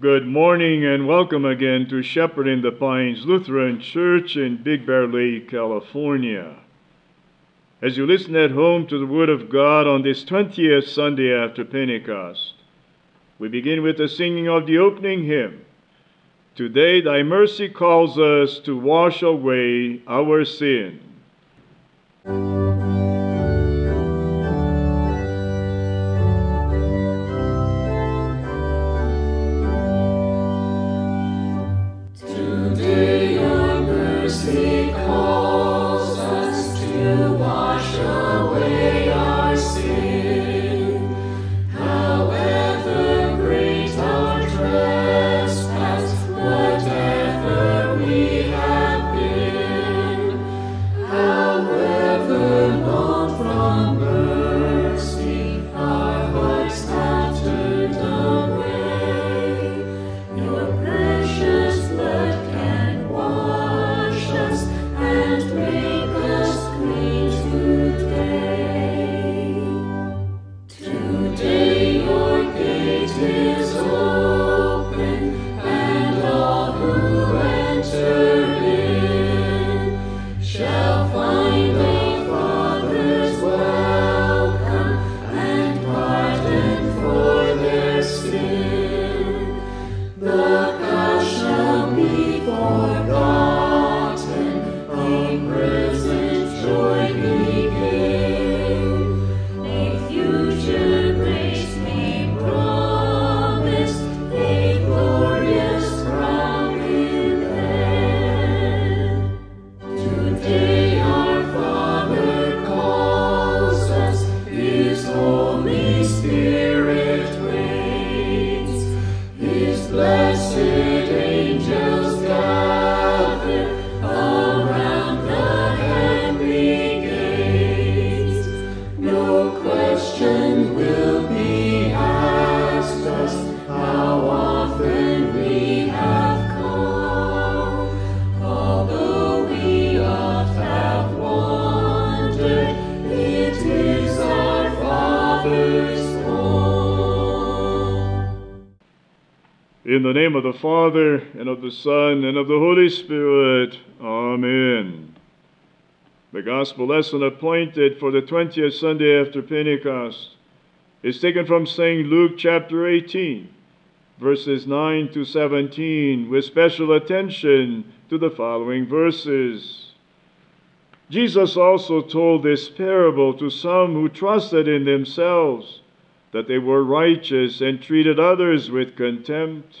Good morning and welcome again to Shepherd in the Pines Lutheran Church in Big Bear Lake, California. As you listen at home to the Word of God on this 20th Sunday after Pentecost, we begin with the singing of the opening hymn. Today, Thy mercy calls us to wash away our sin. However Father, and of the Son, and of the Holy Spirit. Amen. The Gospel lesson appointed for the 20th Sunday after Pentecost is taken from St. Luke chapter 18, verses 9 to 17, with special attention to the following verses. Jesus also told this parable to some who trusted in themselves that they were righteous and treated others with contempt.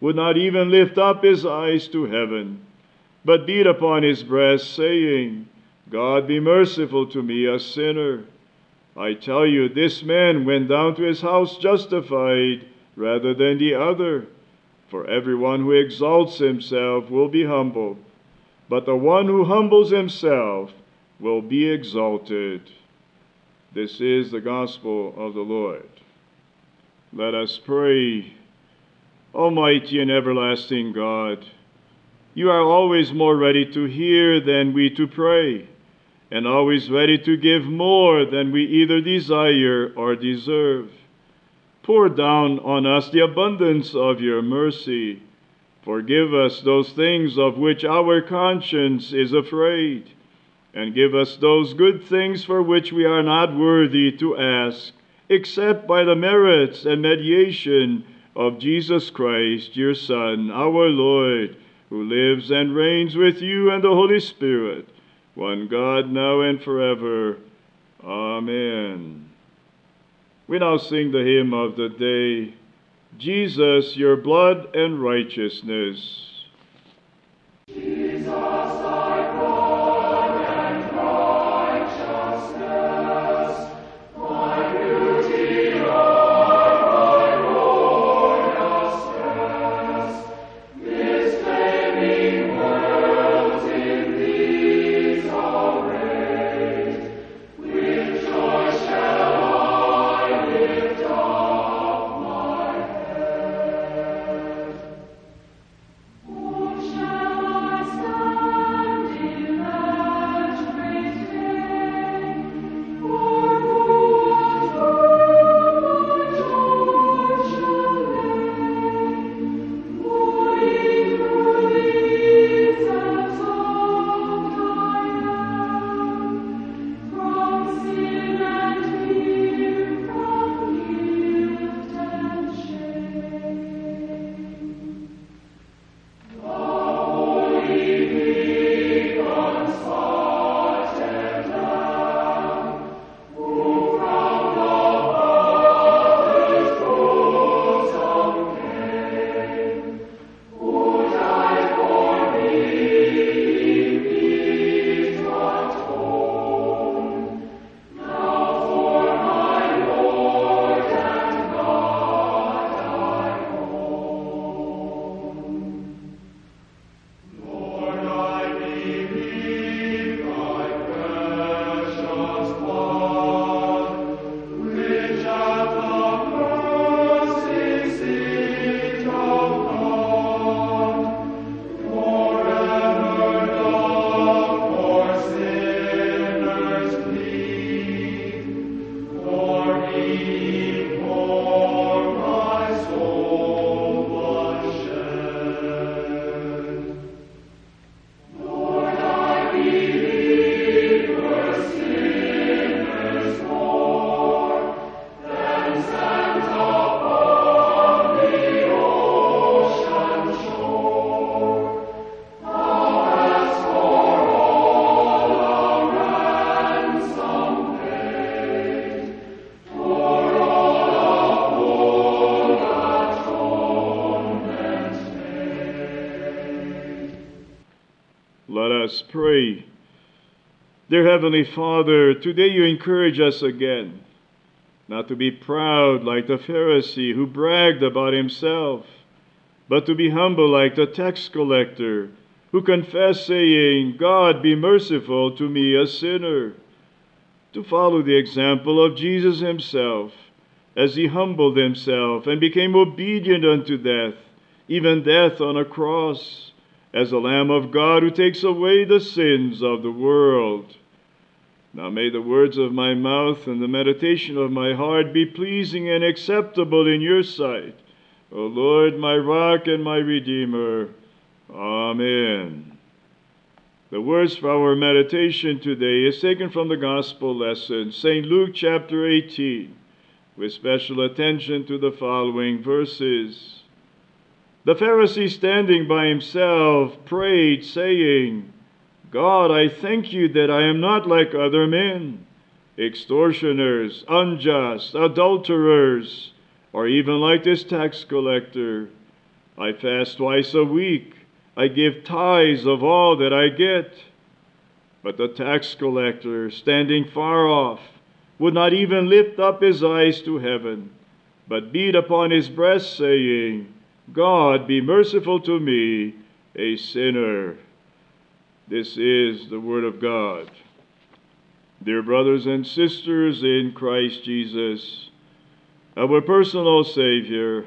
would not even lift up his eyes to heaven, but beat upon his breast, saying, God be merciful to me, a sinner. I tell you, this man went down to his house justified rather than the other. For everyone who exalts himself will be humbled, but the one who humbles himself will be exalted. This is the gospel of the Lord. Let us pray. Almighty and everlasting God, you are always more ready to hear than we to pray, and always ready to give more than we either desire or deserve. Pour down on us the abundance of your mercy. Forgive us those things of which our conscience is afraid, and give us those good things for which we are not worthy to ask, except by the merits and mediation of Jesus Christ, your Son, our Lord, who lives and reigns with you and the Holy Spirit, one God, now and forever. Amen. We now sing the hymn of the day Jesus, your blood and righteousness. Dear Heavenly Father, today you encourage us again not to be proud like the Pharisee who bragged about himself, but to be humble like the tax collector who confessed, saying, God, be merciful to me, a sinner. To follow the example of Jesus himself, as he humbled himself and became obedient unto death, even death on a cross, as the Lamb of God who takes away the sins of the world. Now may the words of my mouth and the meditation of my heart be pleasing and acceptable in your sight, O Lord, my rock and my redeemer. Amen. The words for our meditation today is taken from the gospel lesson, St. Luke chapter 18, with special attention to the following verses. The Pharisee standing by himself prayed, saying, God, I thank you that I am not like other men, extortioners, unjust, adulterers, or even like this tax collector. I fast twice a week. I give tithes of all that I get. But the tax collector, standing far off, would not even lift up his eyes to heaven, but beat upon his breast, saying, God, be merciful to me, a sinner. This is the Word of God. Dear brothers and sisters in Christ Jesus, our personal Savior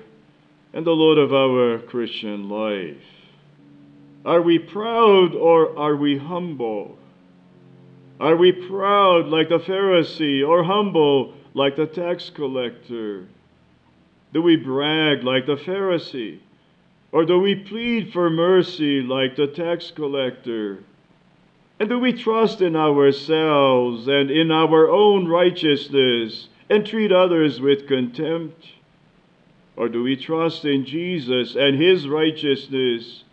and the Lord of our Christian life. Are we proud or are we humble? Are we proud like the Pharisee or humble like the tax collector? Do we brag like the Pharisee? Or do we plead for mercy like the tax collector? And do we trust in ourselves and in our own righteousness and treat others with contempt? Or do we trust in Jesus and His righteousness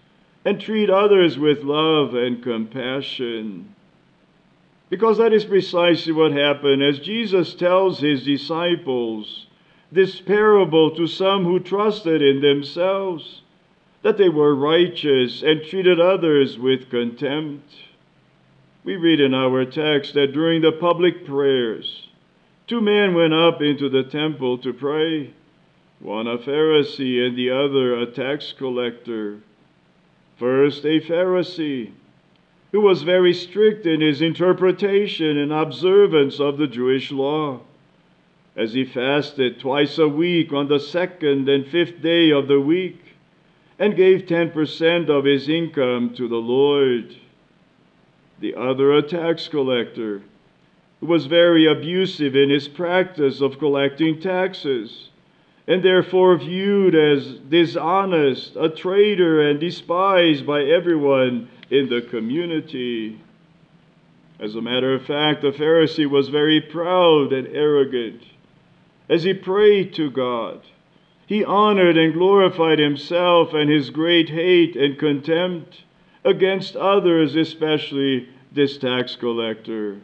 and treat others with love and compassion? Because that is precisely what happened as Jesus tells His disciples this parable to some who trusted in themselves, that they were righteous and treated others with contempt. We read in our text that during the public prayers, two men went up into the temple to pray, one a Pharisee and the other a tax collector. First, a Pharisee, who was very strict in his interpretation and observance of the Jewish law, as he fasted twice a week on the second and fifth day of the week, and gave 10% of his income to the Lord the other a tax collector, who was very abusive in his practice of collecting taxes, and therefore viewed as dishonest, a traitor, and despised by everyone in the community. As a matter of fact, the Pharisee was very proud and arrogant. As he prayed to God, he honored and glorified himself and his great hate and contempt against others, especially this tax collector.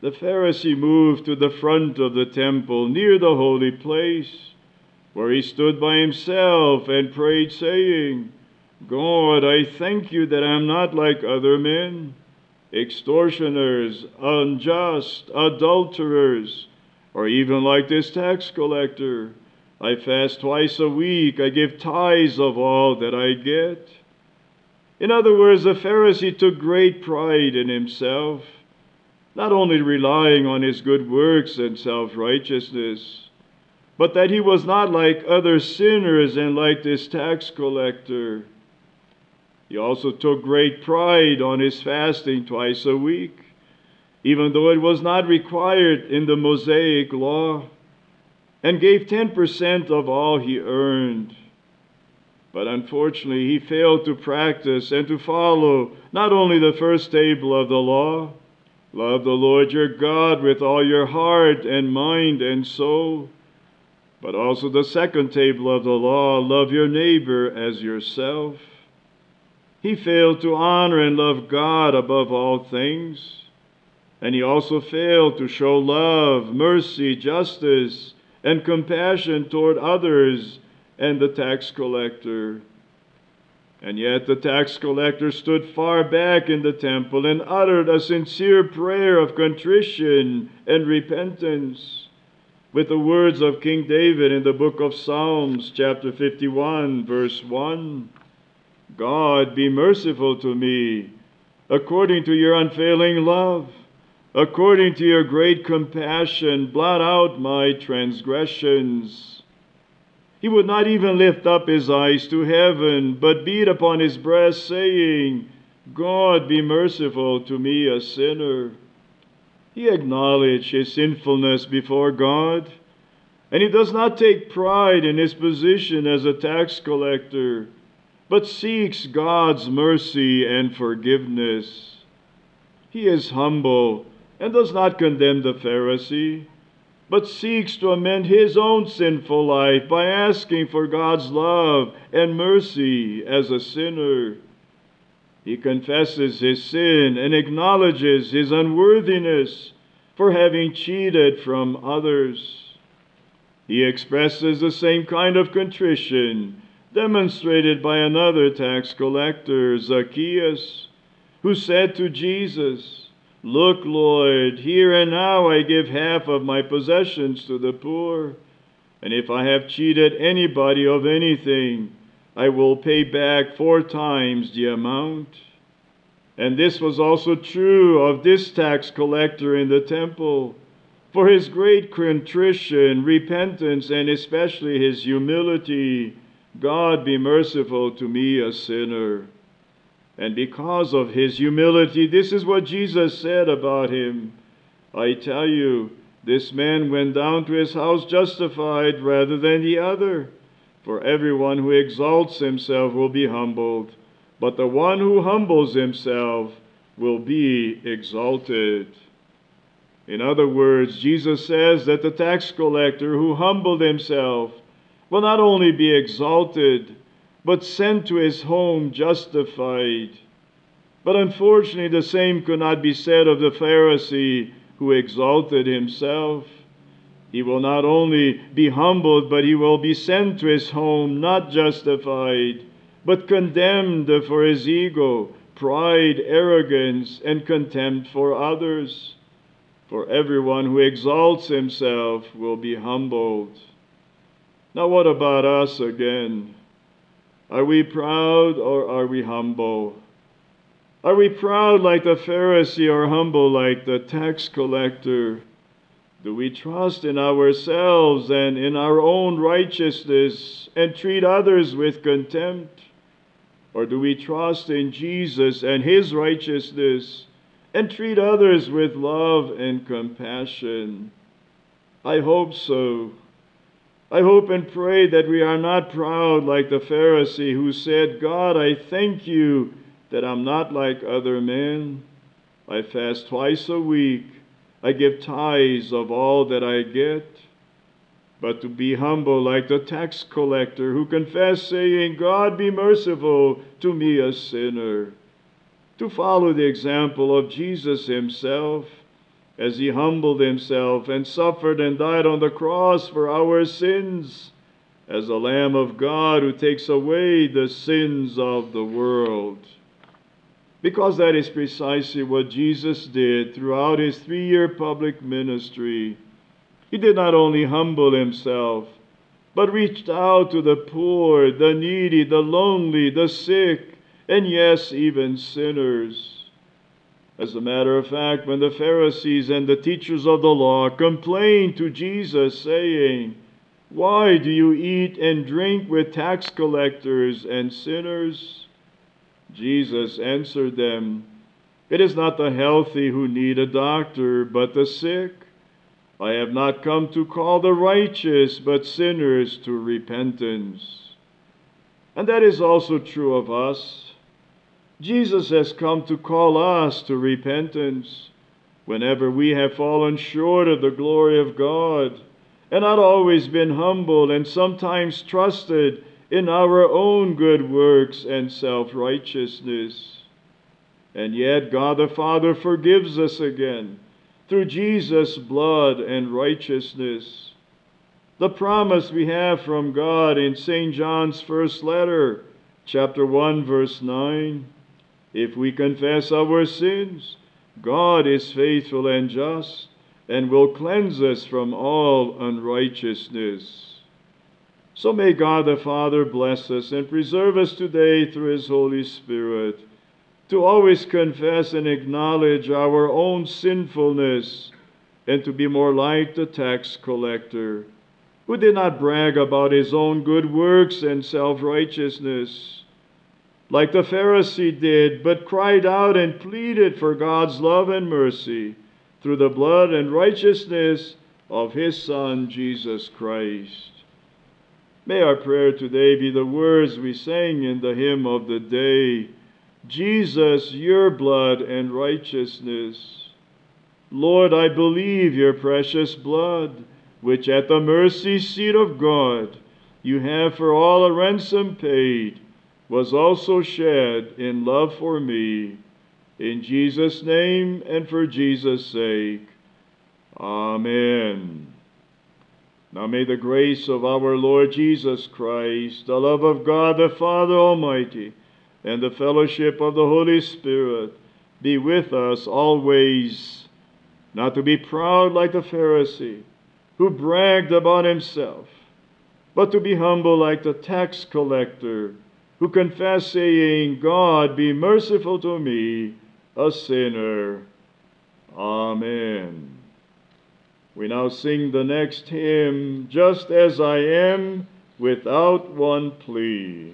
The Pharisee moved to the front of the temple near the holy place, where he stood by himself and prayed, saying, God, I thank you that I am not like other men, extortioners, unjust, adulterers, or even like this tax collector. I fast twice a week, I give tithes of all that I get. In other words, the Pharisee took great pride in himself, not only relying on his good works and self righteousness, but that he was not like other sinners and like this tax collector. He also took great pride on his fasting twice a week, even though it was not required in the Mosaic law, and gave 10% of all he earned. But unfortunately, he failed to practice and to follow not only the first table of the law love the Lord your God with all your heart and mind and soul, but also the second table of the law love your neighbor as yourself. He failed to honor and love God above all things. And he also failed to show love, mercy, justice, and compassion toward others and the tax collector. And yet the tax collector stood far back in the temple and uttered a sincere prayer of contrition and repentance. With the words of King David in the book of Psalms, chapter 51, verse 1 God, be merciful to me, according to your unfailing love, according to your great compassion, blot out my transgressions. He would not even lift up his eyes to heaven, but beat upon his breast, saying, God, be merciful to me, a sinner. He acknowledged his sinfulness before God, and he does not take pride in his position as a tax collector, but seeks God's mercy and forgiveness. He is humble and does not condemn the Pharisee but seeks to amend his own sinful life by asking for God's love and mercy as a sinner. He confesses his sin and acknowledges his unworthiness for having cheated from others. He expresses the same kind of contrition demonstrated by another tax collector, Zacchaeus, who said to Jesus, Look, Lord, here and now I give half of my possessions to the poor. And if I have cheated anybody of anything, I will pay back four times the amount. And this was also true of this tax collector in the temple. For his great contrition, repentance, and especially his humility, God be merciful to me, a sinner. And because of his humility, this is what Jesus said about him I tell you, this man went down to his house justified rather than the other. For everyone who exalts himself will be humbled, but the one who humbles himself will be exalted. In other words, Jesus says that the tax collector who humbled himself will not only be exalted, but sent to his home justified. But unfortunately, the same could not be said of the Pharisee who exalted himself. He will not only be humbled, but he will be sent to his home not justified, but condemned for his ego, pride, arrogance, and contempt for others. For everyone who exalts himself will be humbled. Now, what about us again? Are we proud or are we humble? Are we proud like the Pharisee or humble like the tax collector? Do we trust in ourselves and in our own righteousness and treat others with contempt? Or do we trust in Jesus and His righteousness and treat others with love and compassion? I hope so. I hope and pray that we are not proud like the Pharisee who said, God, I thank you that I'm not like other men. I fast twice a week. I give tithes of all that I get. But to be humble like the tax collector who confessed, saying, God be merciful to me, a sinner. To follow the example of Jesus himself as he humbled himself and suffered and died on the cross for our sins, as the Lamb of God who takes away the sins of the world. Because that is precisely what Jesus did throughout his three year public ministry. He did not only humble himself, but reached out to the poor, the needy, the lonely, the sick, and yes, even sinners. As a matter of fact, when the Pharisees and the teachers of the law complained to Jesus, saying, Why do you eat and drink with tax collectors and sinners? Jesus answered them, It is not the healthy who need a doctor, but the sick. I have not come to call the righteous, but sinners to repentance. And that is also true of us. Jesus has come to call us to repentance whenever we have fallen short of the glory of God and not always been humble and sometimes trusted in our own good works and self righteousness. And yet, God the Father forgives us again through Jesus' blood and righteousness. The promise we have from God in St. John's first letter chapter 1 verse 9, if we confess our sins, God is faithful and just and will cleanse us from all unrighteousness. So may God the Father bless us and preserve us today through His Holy Spirit to always confess and acknowledge our own sinfulness and to be more like the tax collector who did not brag about his own good works and self righteousness, like the Pharisee did, but cried out and pleaded for God's love and mercy through the blood and righteousness of his Son, Jesus Christ. May our prayer today be the words we sang in the hymn of the day Jesus, your blood and righteousness. Lord, I believe your precious blood, which at the mercy seat of God you have for all a ransom paid, was also shed in love for me. In Jesus' name and for Jesus' sake. Amen. Now may the grace of our Lord Jesus Christ, the love of God the Father Almighty, and the fellowship of the Holy Spirit be with us always, not to be proud like the Pharisee, who bragged about himself, but to be humble like the tax collector, who confess, saying, God, be merciful to me, a sinner. Amen. We now sing the next hymn, Just as I Am, without one plea.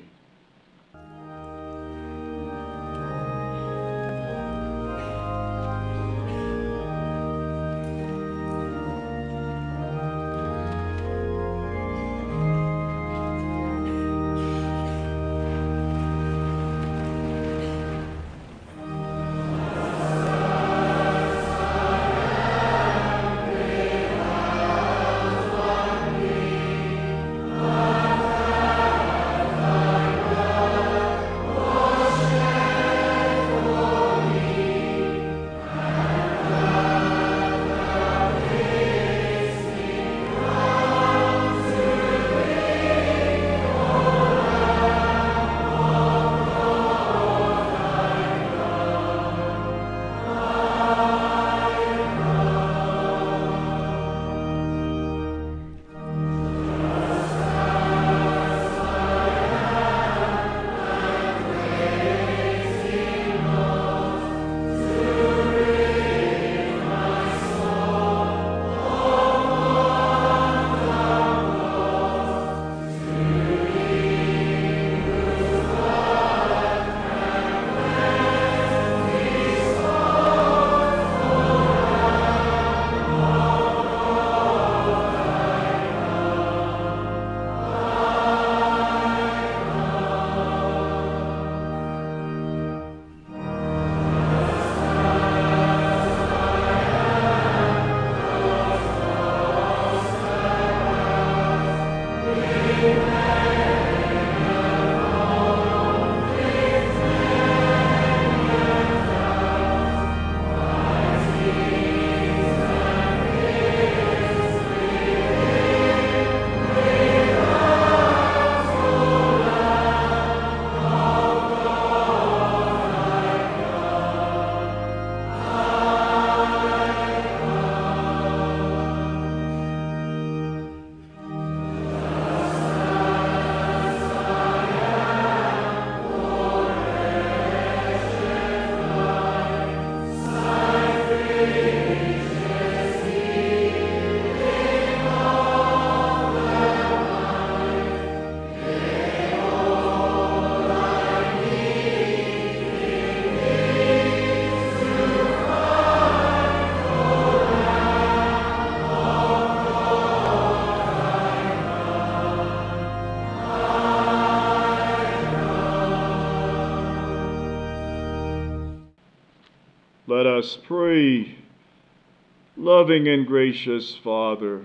Loving and gracious Father,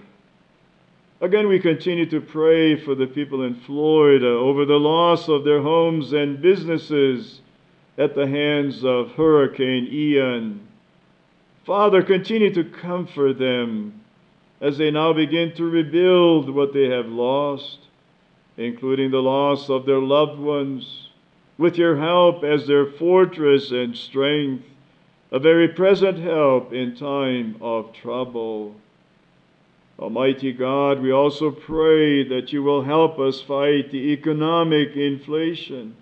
again we continue to pray for the people in Florida over the loss of their homes and businesses at the hands of Hurricane Ian. Father, continue to comfort them as they now begin to rebuild what they have lost, including the loss of their loved ones, with your help as their fortress and strength, a very present help in time of trouble. Almighty God, we also pray that you will help us fight the economic inflation,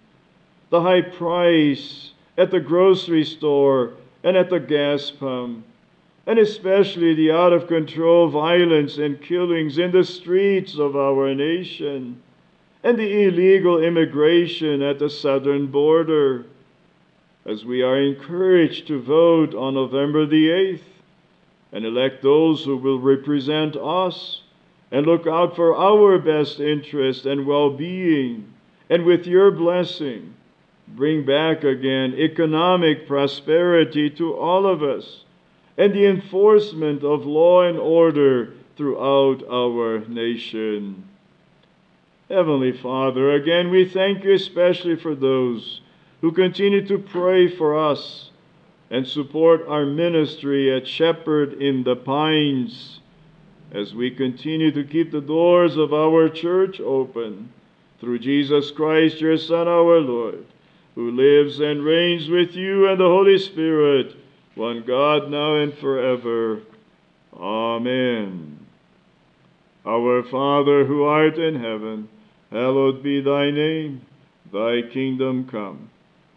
the high price at the grocery store and at the gas pump, and especially the out of control violence and killings in the streets of our nation, and the illegal immigration at the southern border. As we are encouraged to vote on November the 8th, and elect those who will represent us and look out for our best interest and well being, and with your blessing, bring back again economic prosperity to all of us and the enforcement of law and order throughout our nation. Heavenly Father, again we thank you especially for those who continue to pray for us and support our ministry at Shepherd in the Pines as we continue to keep the doors of our church open through Jesus Christ, your Son, our Lord, who lives and reigns with you and the Holy Spirit, one God, now and forever. Amen. Our Father who art in heaven, hallowed be thy name. Thy kingdom come.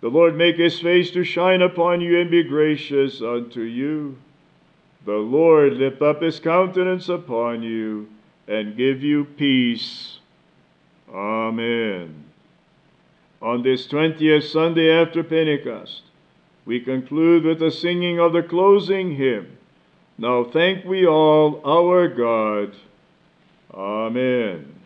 The Lord make his face to shine upon you and be gracious unto you. The Lord lift up his countenance upon you and give you peace. Amen. On this 20th Sunday after Pentecost, we conclude with the singing of the closing hymn. Now thank we all our God. Amen.